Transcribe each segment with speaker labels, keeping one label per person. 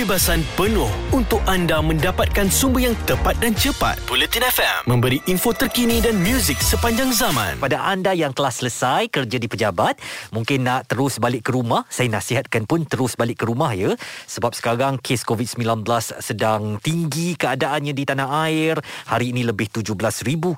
Speaker 1: kebebasan penuh untuk anda mendapatkan sumber yang tepat dan cepat. Bulletin FM memberi info terkini dan muzik sepanjang zaman.
Speaker 2: Pada anda yang telah selesai kerja di pejabat, mungkin nak terus balik ke rumah, saya nasihatkan pun terus balik ke rumah ya. Sebab sekarang kes COVID-19 sedang tinggi keadaannya di tanah air. Hari ini lebih 17,000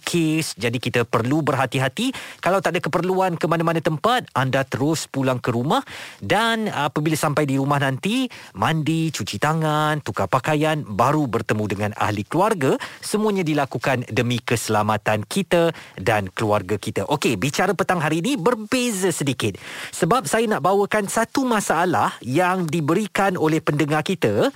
Speaker 2: kes. Jadi kita perlu berhati-hati. Kalau tak ada keperluan ke mana-mana tempat, anda terus pulang ke rumah dan apabila sampai di rumah nanti, mandi, cuci tangan, tukar pakaian, baru bertemu dengan ahli keluarga. Semuanya dilakukan demi keselamatan kita dan keluarga kita. Okey, bicara petang hari ini berbeza sedikit. Sebab saya nak bawakan satu masalah yang diberikan oleh pendengar kita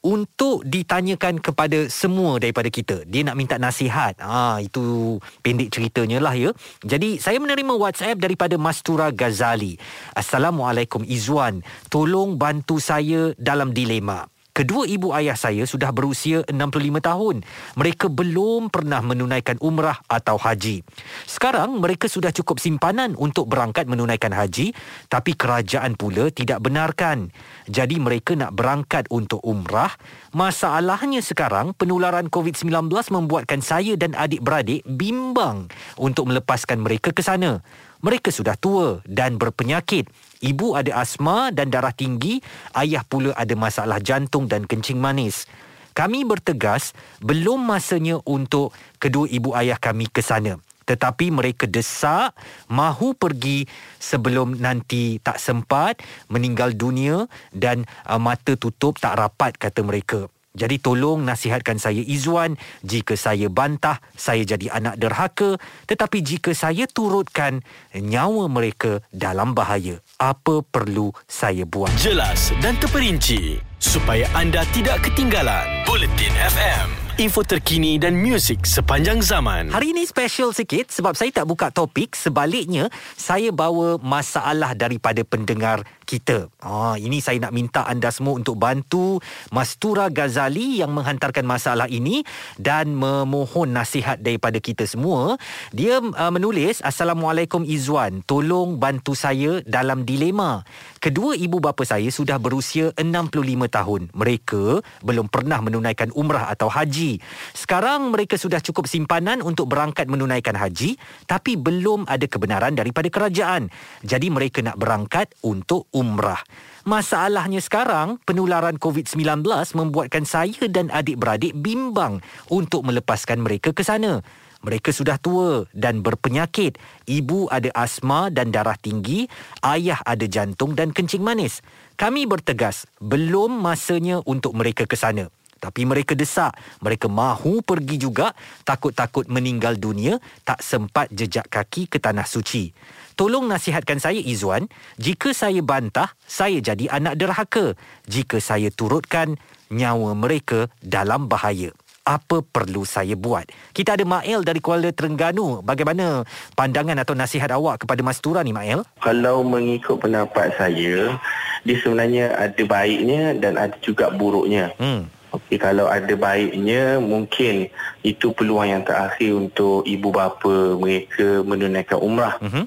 Speaker 2: untuk ditanyakan kepada semua daripada kita. Dia nak minta nasihat. Ah, itu pendek ceritanya lah ya. Jadi saya menerima WhatsApp daripada Mastura Ghazali. Assalamualaikum Izwan. Tolong bantu saya dalam dilema. Kedua ibu ayah saya sudah berusia 65 tahun. Mereka belum pernah menunaikan umrah atau haji. Sekarang mereka sudah cukup simpanan untuk berangkat menunaikan haji, tapi kerajaan pula tidak benarkan. Jadi mereka nak berangkat untuk umrah. Masalahnya sekarang penularan COVID-19 membuatkan saya dan adik-beradik bimbang untuk melepaskan mereka ke sana. Mereka sudah tua dan berpenyakit. Ibu ada asma dan darah tinggi, ayah pula ada masalah jantung dan kencing manis. Kami bertegas belum masanya untuk kedua ibu ayah kami ke sana. Tetapi mereka desak mahu pergi sebelum nanti tak sempat meninggal dunia dan uh, mata tutup tak rapat kata mereka. Jadi tolong nasihatkan saya Izwan jika saya bantah saya jadi anak derhaka. Tetapi jika saya turutkan nyawa mereka dalam bahaya apa perlu saya buat?
Speaker 1: Jelas dan terperinci supaya anda tidak ketinggalan Bulletin FM info terkini dan muzik sepanjang zaman.
Speaker 2: Hari ini special sikit sebab saya tak buka topik. Sebaliknya saya bawa masalah daripada pendengar kita. Ah, ini saya nak minta anda semua untuk bantu Mastura Ghazali yang menghantarkan masalah ini dan memohon nasihat daripada kita semua. Dia uh, menulis, Assalamualaikum Izwan, tolong bantu saya dalam dilema. Kedua ibu bapa saya sudah berusia 65 tahun. Mereka belum pernah menunaikan umrah atau haji. Sekarang mereka sudah cukup simpanan untuk berangkat menunaikan haji tapi belum ada kebenaran daripada kerajaan. Jadi mereka nak berangkat untuk umrah. Masalahnya sekarang, penularan COVID-19 membuatkan saya dan adik-beradik bimbang untuk melepaskan mereka ke sana. Mereka sudah tua dan berpenyakit. Ibu ada asma dan darah tinggi, ayah ada jantung dan kencing manis. Kami bertegas, belum masanya untuk mereka ke sana. Tapi mereka desak, mereka mahu pergi juga, takut-takut meninggal dunia, tak sempat jejak kaki ke tanah suci. Tolong nasihatkan saya Izwan, jika saya bantah, saya jadi anak derhaka. Jika saya turutkan, nyawa mereka dalam bahaya. Apa perlu saya buat? Kita ada Mael dari Kuala Terengganu. Bagaimana pandangan atau nasihat awak kepada Mas Tura ni Mael?
Speaker 3: Kalau mengikut pendapat saya, dia sebenarnya ada baiknya dan ada juga buruknya. Hmm. Okey, kalau ada baiknya, mungkin itu peluang yang terakhir untuk ibu bapa mereka menunaikan umrah. Uh-huh.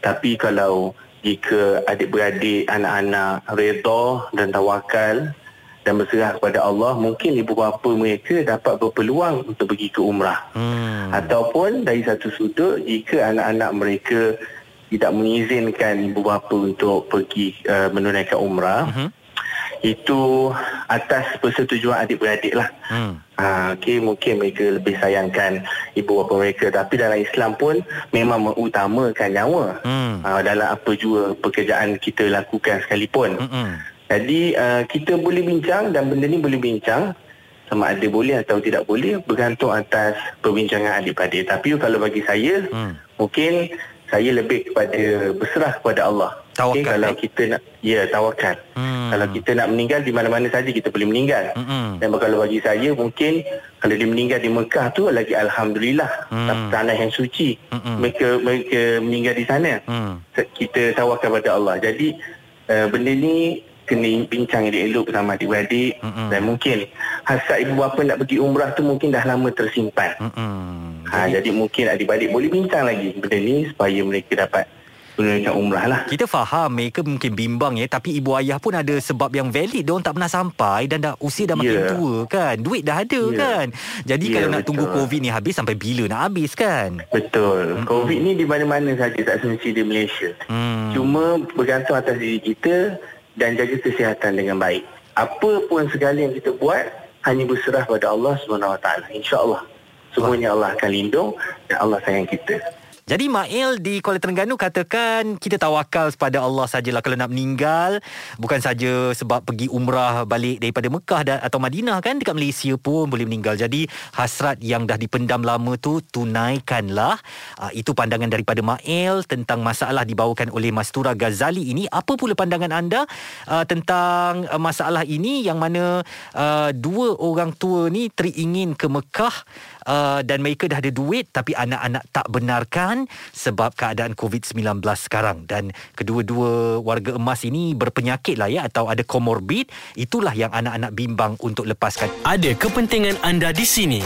Speaker 3: Tapi kalau jika adik-beradik, anak-anak reda dan tawakal dan berserah kepada Allah, mungkin ibu bapa mereka dapat berpeluang untuk pergi ke umrah. Hmm. Ataupun dari satu sudut, jika anak-anak mereka tidak mengizinkan ibu bapa untuk pergi uh, menunaikan umrah, uh-huh itu atas persetujuan adik-beradik lah. Hmm. Ha, okay, mungkin mereka lebih sayangkan ibu bapa mereka. Tapi dalam Islam pun memang mengutamakan nyawa. Hmm. Ha, dalam apa jua pekerjaan kita lakukan sekalipun. Hmm. Jadi uh, kita boleh bincang dan benda ni boleh bincang. Sama ada boleh atau tidak boleh bergantung atas perbincangan adik-beradik. Tapi kalau bagi saya, hmm. mungkin saya lebih kepada berserah kepada Allah.
Speaker 2: Tawakal. Okay,
Speaker 3: kalau kita nak ya tawakal. Hmm. Kalau kita nak meninggal di mana-mana saja kita boleh meninggal. Hmm. Dan kalau bagi saya mungkin kalau dia meninggal di Mekah tu lagi alhamdulillah hmm. tanah yang suci. Hmm. Mereka mereka meninggal di sana. Hmm. Kita tawakal kepada Allah. Jadi uh, benda ni kena bincang elok-elok bersama adik-beradik mm-hmm. dan mungkin hasrat ibu bapa nak pergi umrah tu mungkin dah lama tersimpan. Mm-hmm. Ha, jadi, jadi mungkin adik-beradik boleh bincang lagi benda ni supaya mereka dapat
Speaker 4: menunaikan umrah lah.
Speaker 2: Kita faham mereka mungkin bimbang ya tapi ibu ayah pun ada sebab yang valid dia tak pernah sampai dan dah usia dah makin
Speaker 4: Ya.
Speaker 2: tua kan. Duit dah ada
Speaker 4: Ya.
Speaker 2: kan. Jadi
Speaker 4: Ya,
Speaker 2: kalau nak
Speaker 4: betul.
Speaker 2: tunggu COVID ni habis sampai bila nak habis kan?
Speaker 4: Betul. COVID ni di mana-mana saja tak semesti di Malaysia.
Speaker 2: Hmm.
Speaker 4: Cuma bergantung atas diri kita dan jaga kesihatan dengan baik. Apa pun segala yang kita buat hanya berserah pada Allah SWT. InsyaAllah. Semuanya Allah akan lindung dan Allah sayang kita.
Speaker 2: Jadi Mail di Kuala Terengganu katakan kita tawakal kepada Allah sajalah kalau nak meninggal bukan saja sebab pergi umrah balik daripada Mekah dan, atau Madinah kan dekat Malaysia pun boleh meninggal. Jadi hasrat yang dah dipendam lama tu tunaikanlah. Uh, itu pandangan daripada Mail tentang masalah dibawakan oleh Mastura Ghazali ini. Apa pula pandangan anda uh, tentang uh, masalah ini yang mana uh, dua orang tua ni teringin ke Mekah uh, dan mereka dah ada duit tapi anak-anak tak benarkan sebab keadaan COVID-19 sekarang. Dan kedua-dua warga emas ini berpenyakit lah ya atau ada komorbid. Itulah yang anak-anak bimbang untuk lepaskan.
Speaker 1: Ada kepentingan anda di sini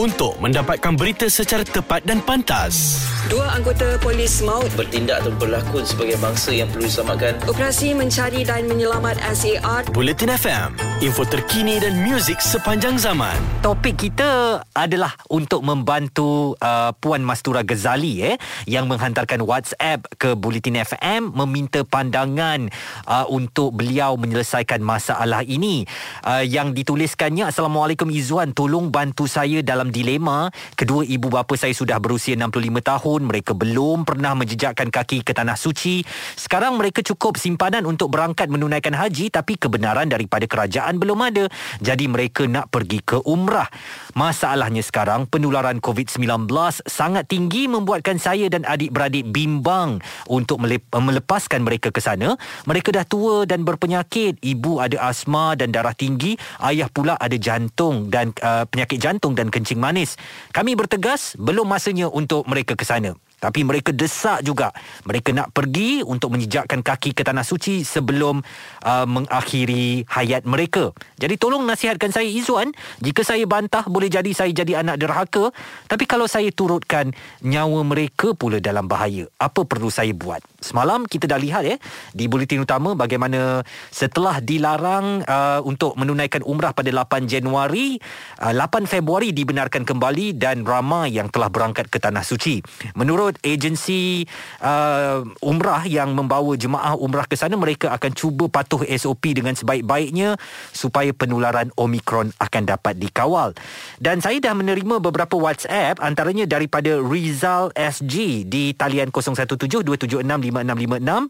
Speaker 1: untuk mendapatkan berita secara tepat dan pantas.
Speaker 5: Dua anggota polis maut
Speaker 6: bertindak atau berlakon sebagai bangsa yang perlu diselamatkan.
Speaker 5: operasi mencari dan menyelamat SAR
Speaker 1: Bulletin FM, info terkini dan muzik sepanjang zaman.
Speaker 2: Topik kita adalah untuk membantu uh, Puan Mastura Ghazali eh yang menghantarkan WhatsApp ke Bulletin FM meminta pandangan uh, untuk beliau menyelesaikan masalah ini. Uh, yang dituliskannya Assalamualaikum Izzuan tolong bantu saya dalam dilema. Kedua ibu bapa saya sudah berusia 65 tahun, mereka belum pernah menjejakkan kaki ke tanah suci. Sekarang mereka cukup simpanan untuk berangkat menunaikan haji tapi kebenaran daripada kerajaan belum ada. Jadi mereka nak pergi ke umrah. Masalahnya sekarang penularan COVID-19 sangat tinggi membuatkan saya dan adik-beradik bimbang untuk melep- melepaskan mereka ke sana. Mereka dah tua dan berpenyakit. Ibu ada asma dan darah tinggi, ayah pula ada jantung dan uh, penyakit jantung dan kencing manis. Kami bertegas belum masanya untuk mereka ke sana. Tapi mereka desak juga. Mereka nak pergi untuk menjejakkan kaki ke tanah suci sebelum uh, mengakhiri hayat mereka. Jadi tolong nasihatkan saya Izzuan, jika saya bantah boleh jadi saya jadi anak derhaka, tapi kalau saya turutkan nyawa mereka pula dalam bahaya. Apa perlu saya buat? Semalam kita dah lihat ya di buletin utama bagaimana setelah dilarang uh, untuk menunaikan umrah pada 8 Januari, uh, 8 Februari dibenarkan kembali dan ramai yang telah berangkat ke tanah suci. Menurut agensi uh, umrah yang membawa jemaah umrah ke sana mereka akan cuba patuh SOP dengan sebaik-baiknya supaya penularan Omicron akan dapat dikawal. Dan saya dah menerima beberapa WhatsApp antaranya daripada Rizal SG di talian 0172765656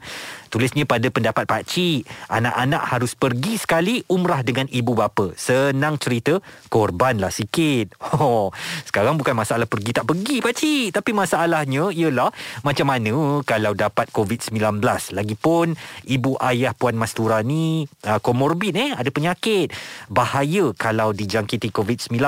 Speaker 2: tulisnya pada pendapat Pak Cik anak-anak harus pergi sekali umrah dengan ibu bapa. Senang cerita korbanlah sikit. Oh, sekarang bukan masalah pergi tak pergi Pak Cik tapi masalahnya ialah macam mana kalau dapat COVID-19. Lagipun ibu ayah Puan Mastura ni uh, komorbid eh ada penyakit. Bahaya kalau dijangkiti COVID-19.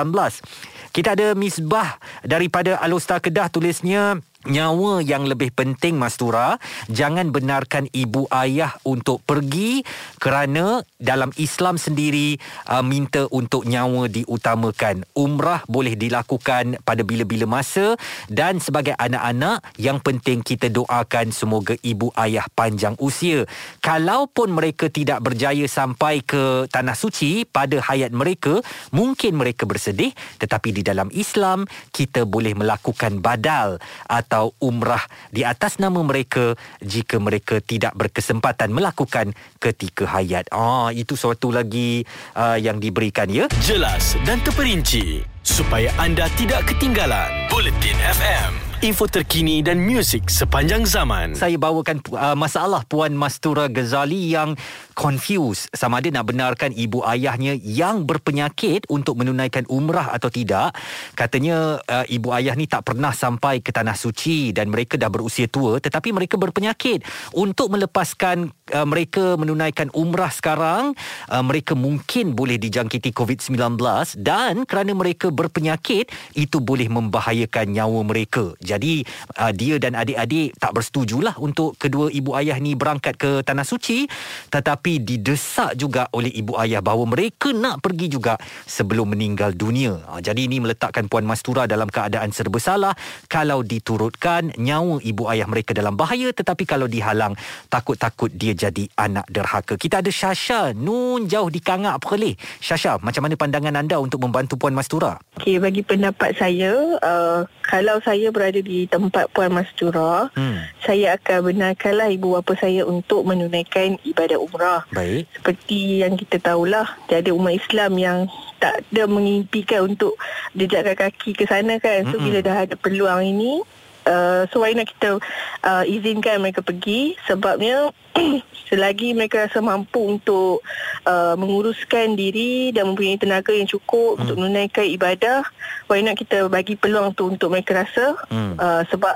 Speaker 2: Kita ada misbah daripada Alostar Kedah tulisnya Nyawa yang lebih penting Mastura Jangan benarkan ibu ayah untuk pergi Kerana dalam Islam sendiri uh, Minta untuk nyawa diutamakan. Umrah boleh dilakukan pada bila-bila masa Dan sebagai anak-anak Yang penting kita doakan Semoga ibu ayah panjang usia. Kalaupun mereka tidak berjaya sampai ke Tanah Suci Pada hayat mereka Mungkin mereka bersedih Tetapi di dalam Islam Kita boleh melakukan badal Atau umrah di atas nama mereka jika mereka tidak berkesempatan melakukan ketika hayat. Ah itu suatu lagi uh, yang diberikan ya.
Speaker 1: Jelas dan terperinci supaya anda tidak ketinggalan. Bulletin FM, info terkini dan muzik sepanjang zaman.
Speaker 2: Saya bawakan uh, masalah Puan Mastura Ghazali yang confused sama ada nak benarkan ibu ayahnya yang berpenyakit untuk menunaikan umrah atau tidak. Katanya uh, ibu ayah ni tak pernah sampai ke tanah suci dan mereka dah berusia tua tetapi mereka berpenyakit. Untuk melepaskan uh, mereka menunaikan umrah sekarang, uh, mereka mungkin boleh dijangkiti COVID-19 dan kerana mereka berpenyakit itu boleh membahayakan nyawa mereka. Jadi uh, dia dan adik-adik tak bersetujulah untuk kedua ibu ayah ni berangkat ke tanah suci tetapi tetapi didesak juga oleh ibu ayah bahawa mereka nak pergi juga sebelum meninggal dunia. Ha, jadi ini meletakkan Puan Mastura dalam keadaan serba salah kalau diturutkan nyawa ibu ayah mereka dalam bahaya tetapi kalau dihalang takut-takut dia jadi anak derhaka. Kita ada Syasha Nun jauh di Kangak Perlis. Syasha, macam mana pandangan anda untuk membantu Puan Mastura?
Speaker 7: Okey, bagi pendapat saya, uh, kalau saya berada di tempat Puan Mastura, hmm. saya akan benarkanlah ibu bapa saya untuk menunaikan ibadah umrah.
Speaker 2: Baik.
Speaker 7: Seperti yang kita tahulah, ada umat Islam yang tak ada mengimpikan untuk jejakkan kaki ke sana kan. So, hmm. bila dah ada peluang ini, Uh, so why not kita uh, izinkan mereka pergi sebabnya selagi mereka rasa mampu untuk uh, menguruskan diri dan mempunyai tenaga yang cukup hmm. untuk menunaikan ibadah why not kita bagi peluang tu untuk mereka rasa hmm. uh, sebab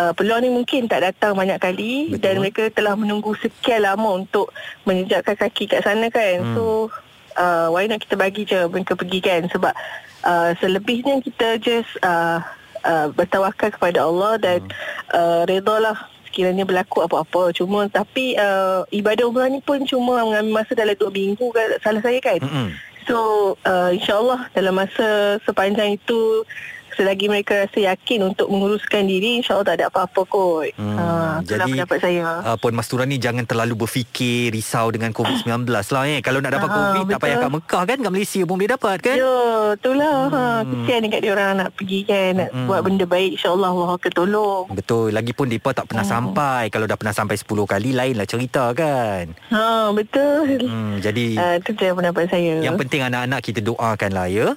Speaker 7: uh, peluang ni mungkin tak datang banyak kali Betul. dan mereka telah menunggu sekian lama untuk menjejakkan kaki kat sana kan hmm. so uh, why not kita bagi je mereka pergi kan sebab uh, selebihnya kita just uh, uh, bertawakal kepada Allah dan hmm. uh, redalah sekiranya berlaku apa-apa cuma tapi uh, ibadah umrah ni pun cuma mengambil masa dalam 2 minggu kan salah saya kan hmm. so uh, insyaallah dalam masa sepanjang itu selagi mereka rasa yakin untuk menguruskan diri insyaallah tak ada apa-apa kot. Hmm, ha,
Speaker 2: jadi,
Speaker 7: pendapat saya.
Speaker 2: uh, Puan Mastura ni jangan terlalu berfikir risau dengan COVID-19 lah eh. Kalau nak dapat ha, COVID betul. tak payah kat Mekah kan? Kat Malaysia pun boleh dapat kan?
Speaker 7: Ya itulah. Ha, hmm. ha, kesian dekat dia orang nak pergi kan nak hmm. buat benda baik insyaallah Allah akan tolong.
Speaker 2: Betul. Lagipun depa tak pernah hmm. sampai. Kalau dah pernah sampai 10 kali lain lah cerita kan?
Speaker 7: Ha betul.
Speaker 2: Hmm, jadi
Speaker 7: uh, itu je pendapat saya.
Speaker 2: Yang penting anak-anak kita doakan lah ya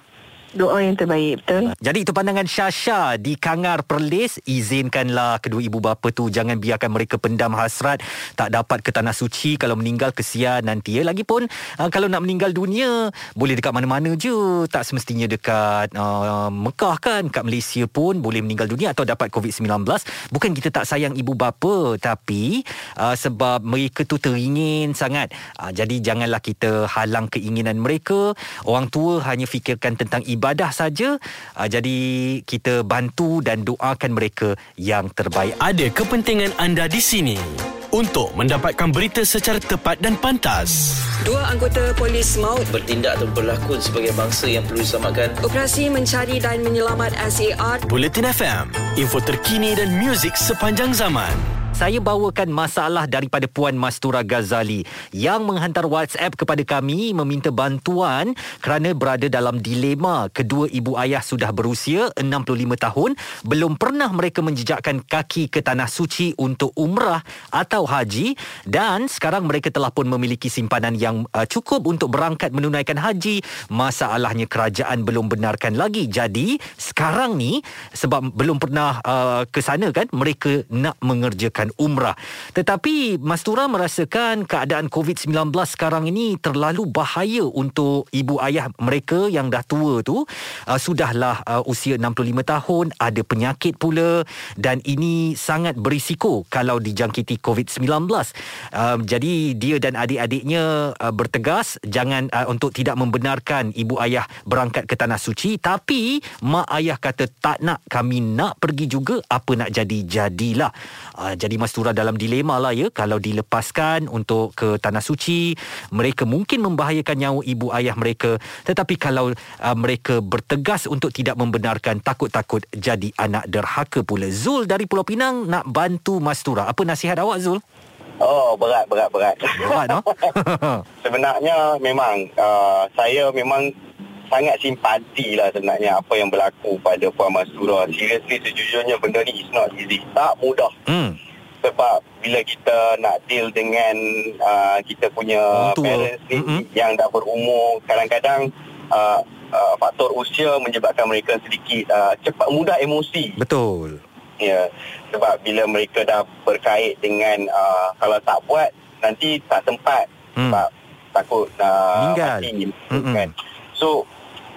Speaker 7: doa yang terbaik betul?
Speaker 2: Jadi itu pandangan Syasha di Kangar Perlis. Izinkanlah kedua ibu bapa tu jangan biarkan mereka pendam hasrat. Tak dapat ke tanah suci. Kalau meninggal kesian nanti. Ya lagipun uh, kalau nak meninggal dunia boleh dekat mana-mana je. Tak semestinya dekat uh, Mekah kan. Kat Malaysia pun boleh meninggal dunia atau dapat COVID-19. Bukan kita tak sayang ibu bapa. Tapi uh, sebab mereka tu teringin sangat. Uh, jadi janganlah kita halang keinginan mereka. Orang tua hanya fikirkan tentang ibadah ibadah saja uh, jadi kita bantu dan doakan mereka yang terbaik
Speaker 1: ada kepentingan anda di sini untuk mendapatkan berita secara tepat dan pantas.
Speaker 5: Dua anggota polis maut
Speaker 6: bertindak atau berlakon sebagai bangsa yang perlu diselamatkan.
Speaker 5: Operasi mencari dan menyelamat SAR.
Speaker 1: Bulletin FM, info terkini dan muzik sepanjang zaman
Speaker 2: saya bawakan masalah daripada Puan Mastura Ghazali yang menghantar WhatsApp kepada kami meminta bantuan kerana berada dalam dilema kedua ibu ayah sudah berusia 65 tahun belum pernah mereka menjejakkan kaki ke tanah suci untuk umrah atau haji dan sekarang mereka telah pun memiliki simpanan yang uh, cukup untuk berangkat menunaikan haji. Masalahnya kerajaan belum benarkan lagi. Jadi sekarang ni sebab belum pernah uh, ke sana kan mereka nak mengerjakan melakukan umrah. Tetapi Mastura merasakan keadaan COVID-19 sekarang ini terlalu bahaya untuk ibu ayah mereka yang dah tua tu. Uh, sudahlah uh, usia 65 tahun, ada penyakit pula dan ini sangat berisiko kalau dijangkiti COVID-19. Uh, jadi dia dan adik-adiknya uh, bertegas jangan uh, untuk tidak membenarkan ibu ayah berangkat ke tanah suci tapi mak ayah kata tak nak kami nak pergi juga apa nak jadi jadilah. Uh, jadi jadi Mastura dalam dilema lah ya kalau dilepaskan untuk ke tanah suci mereka mungkin membahayakan nyawa ibu ayah mereka tetapi kalau uh, mereka bertegas untuk tidak membenarkan takut-takut jadi anak derhaka pula Zul dari Pulau Pinang nak bantu Mastura apa nasihat awak Zul
Speaker 4: Oh berat berat berat.
Speaker 2: Berat no?
Speaker 4: Sebenarnya memang uh, saya memang sangat simpati lah sebenarnya apa yang berlaku pada Puan Mastura. Seriously sejujurnya benda ni is not easy. Tak mudah. Hmm sebab bila kita nak deal dengan uh, kita punya Tua. parents ni mm-hmm. yang dah berumur kadang-kadang uh, uh, faktor usia menyebabkan mereka sedikit uh, cepat mudah emosi
Speaker 2: betul
Speaker 4: ya sebab bila mereka dah berkait dengan uh, kalau tak buat nanti tak sempat mm. sebab takut uh, mati mm-hmm. kan so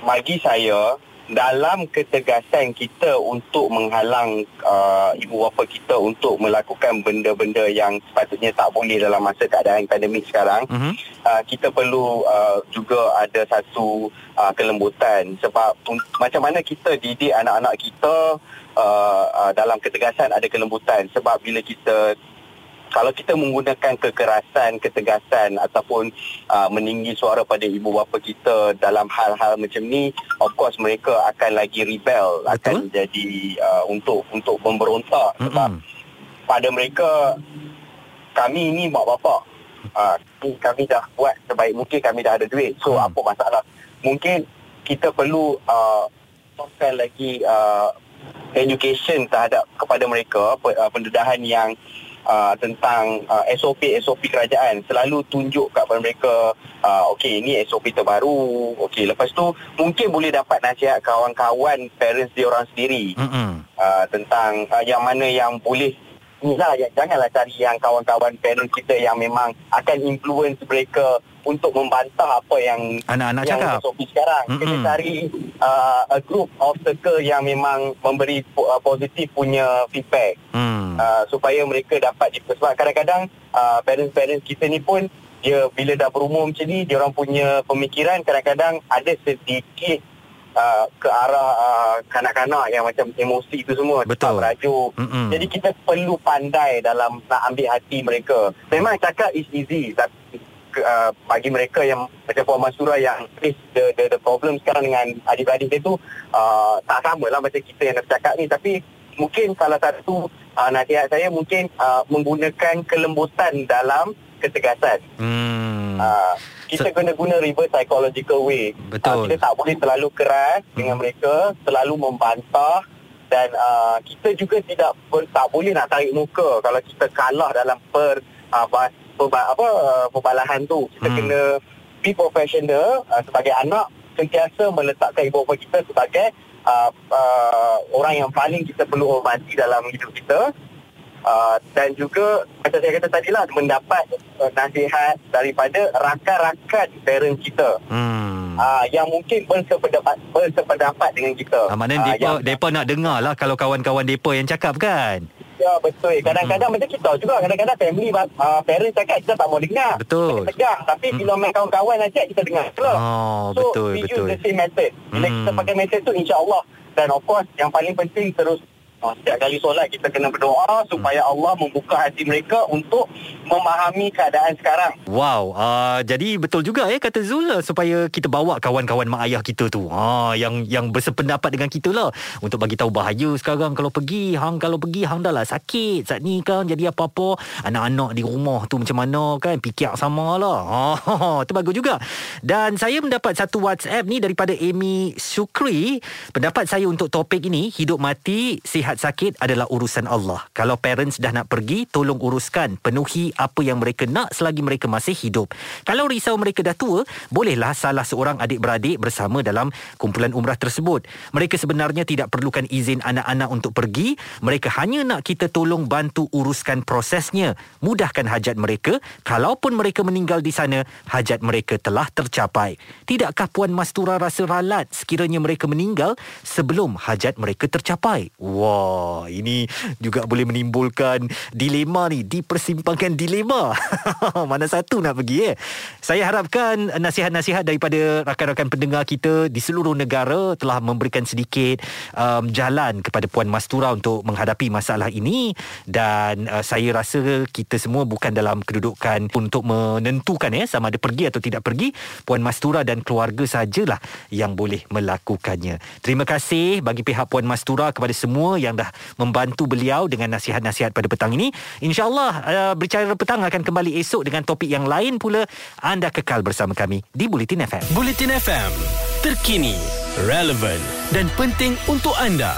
Speaker 4: bagi saya dalam ketegasan kita untuk menghalang uh, ibu bapa kita untuk melakukan benda-benda yang sepatutnya tak boleh dalam masa keadaan pandemik sekarang uh-huh. uh, kita perlu uh, juga ada satu uh, kelembutan sebab macam mana kita didik anak-anak kita uh, uh, dalam ketegasan ada kelembutan sebab bila kita kalau kita menggunakan kekerasan, ketegasan ataupun uh, meninggi suara pada ibu bapa kita dalam hal-hal macam ni, of course mereka akan lagi rebel,
Speaker 2: Betul.
Speaker 4: akan jadi uh, untuk untuk memberontak sebab pada mereka kami ni mak bapak. Uh, kami dah buat sebaik mungkin kami dah ada duit. So
Speaker 2: Hmm.
Speaker 4: apa masalah? Mungkin kita perlu uh, lagi uh, education terhadap kepada mereka uh, pendedahan yang uh, tentang uh, SOP SOP kerajaan selalu tunjuk kepada mereka uh, okey ini SOP terbaru okey lepas tu mungkin boleh dapat nasihat kawan-kawan parents dia orang sendiri
Speaker 2: Mm-mm.
Speaker 4: uh, tentang uh, yang mana yang boleh Inilah, ya, janganlah cari yang kawan-kawan parents kita yang memang akan influence mereka untuk membantah apa yang
Speaker 2: Anak-anak
Speaker 4: yang
Speaker 2: cakap.
Speaker 4: SOP sekarang.
Speaker 2: Mm-mm.
Speaker 4: Kita cari uh, a group of circle yang memang memberi uh, positif punya feedback
Speaker 2: Hmm.
Speaker 4: uh, supaya mereka dapat sebab kadang-kadang uh, parents-parents kita ni pun dia bila dah berumur macam ni dia orang punya pemikiran kadang-kadang ada sedikit uh, ke arah uh, kanak-kanak yang macam emosi itu semua
Speaker 2: Betul.
Speaker 4: cepat berajuk.
Speaker 2: Mm-mm.
Speaker 4: Jadi kita perlu pandai dalam nak ambil hati mereka. Memang cakap is easy tapi uh, bagi mereka yang macam Puan Masura yang face the, the, the problem sekarang dengan adik-beradik dia tu uh, tak sama lah macam kita yang nak cakap ni tapi mungkin salah satu uh, nasihat saya mungkin uh, menggunakan kelembutan dalam ketegasan.
Speaker 2: Hmm.
Speaker 4: Uh, kita kena guna reverse psychological way.
Speaker 2: Betul.
Speaker 4: Uh, kita tak boleh terlalu keras
Speaker 2: Hmm.
Speaker 4: dengan mereka, terlalu membantah dan uh, kita juga tidak ber, tak boleh nak tarik muka kalau kita kalah dalam per uh, perba, apa uh, perbalahan tu. Kita
Speaker 2: Hmm.
Speaker 4: kena be professional uh, sebagai anak sentiasa meletakkan ibu bapa kita sebagai uh, uh, orang yang paling kita perlu hormati dalam hidup kita Uh, dan juga macam saya kata tadi lah mendapat uh, nasihat daripada rakan-rakan parent kita
Speaker 2: Hmm.
Speaker 4: uh, yang mungkin bersependapat bersependapat dengan kita.
Speaker 2: Ah, maknanya
Speaker 4: Ah,
Speaker 2: depa
Speaker 4: yang-
Speaker 2: depa nak dengar lah kalau kawan-kawan depa yang cakap kan.
Speaker 4: Ya betul. Kadang-kadang macam kita juga kadang-kadang family uh, parents cakap kita tak mau dengar.
Speaker 2: Betul.
Speaker 4: Kita tegang tapi bila main kawan-kawan ajak kita dengar.
Speaker 2: Oh,
Speaker 4: so,
Speaker 2: betul,
Speaker 4: we
Speaker 2: betul.
Speaker 4: use the same method. Bila
Speaker 2: Hmm.
Speaker 4: kita pakai method tu insya-Allah dan of course yang paling penting terus uh, setiap kali solat kita kena berdoa supaya Allah membuka hati mereka untuk memahami keadaan sekarang.
Speaker 2: Wow, uh, jadi betul juga eh kata Zul lah, supaya kita bawa kawan-kawan mak ayah kita tu. Ha yang yang bersependapat dengan kita lah untuk bagi tahu bahaya sekarang kalau pergi, hang kalau pergi hang dah lah sakit. Saat ni kan jadi apa-apa anak-anak di rumah tu macam mana kan pikir sama lah. Ha tu bagus juga. Dan saya mendapat satu WhatsApp ni daripada Amy Sukri. Pendapat saya untuk topik ini hidup mati sihat sakit adalah urusan Allah. Kalau parents dah nak pergi tolong uruskan penuhi apa yang mereka nak selagi mereka masih hidup. Kalau risau mereka dah tua, bolehlah salah seorang adik-beradik bersama dalam kumpulan umrah tersebut. Mereka sebenarnya tidak perlukan izin anak-anak untuk pergi, mereka hanya nak kita tolong bantu uruskan prosesnya, mudahkan hajat mereka. Kalaupun mereka meninggal di sana, hajat mereka telah tercapai. Tidakkah Puan Mastura rasa ralat sekiranya mereka meninggal sebelum hajat mereka tercapai? Wah, ini juga boleh menimbulkan dilema ni, di persimpangan dilema. Mana satu nak pergi eh? Saya harapkan nasihat-nasihat daripada rakan-rakan pendengar kita di seluruh negara telah memberikan sedikit um, jalan kepada Puan Mastura untuk menghadapi masalah ini dan uh, saya rasa kita semua bukan dalam kedudukan untuk menentukan ya sama ada pergi atau tidak pergi. Puan Mastura dan keluarga sajalah yang boleh melakukannya. Terima kasih bagi pihak Puan Mastura kepada semua yang dah membantu beliau dengan nasihat-nasihat pada petang ini. InsyaAllah uh, bercara petang akan kembali esok dengan topik yang lain pula. Anda kekal bersama kami di Bulletin FM.
Speaker 1: Bulletin FM, terkini, relevan dan penting untuk anda.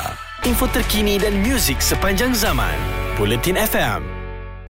Speaker 1: Info terkini dan muzik sepanjang zaman. Bulletin FM.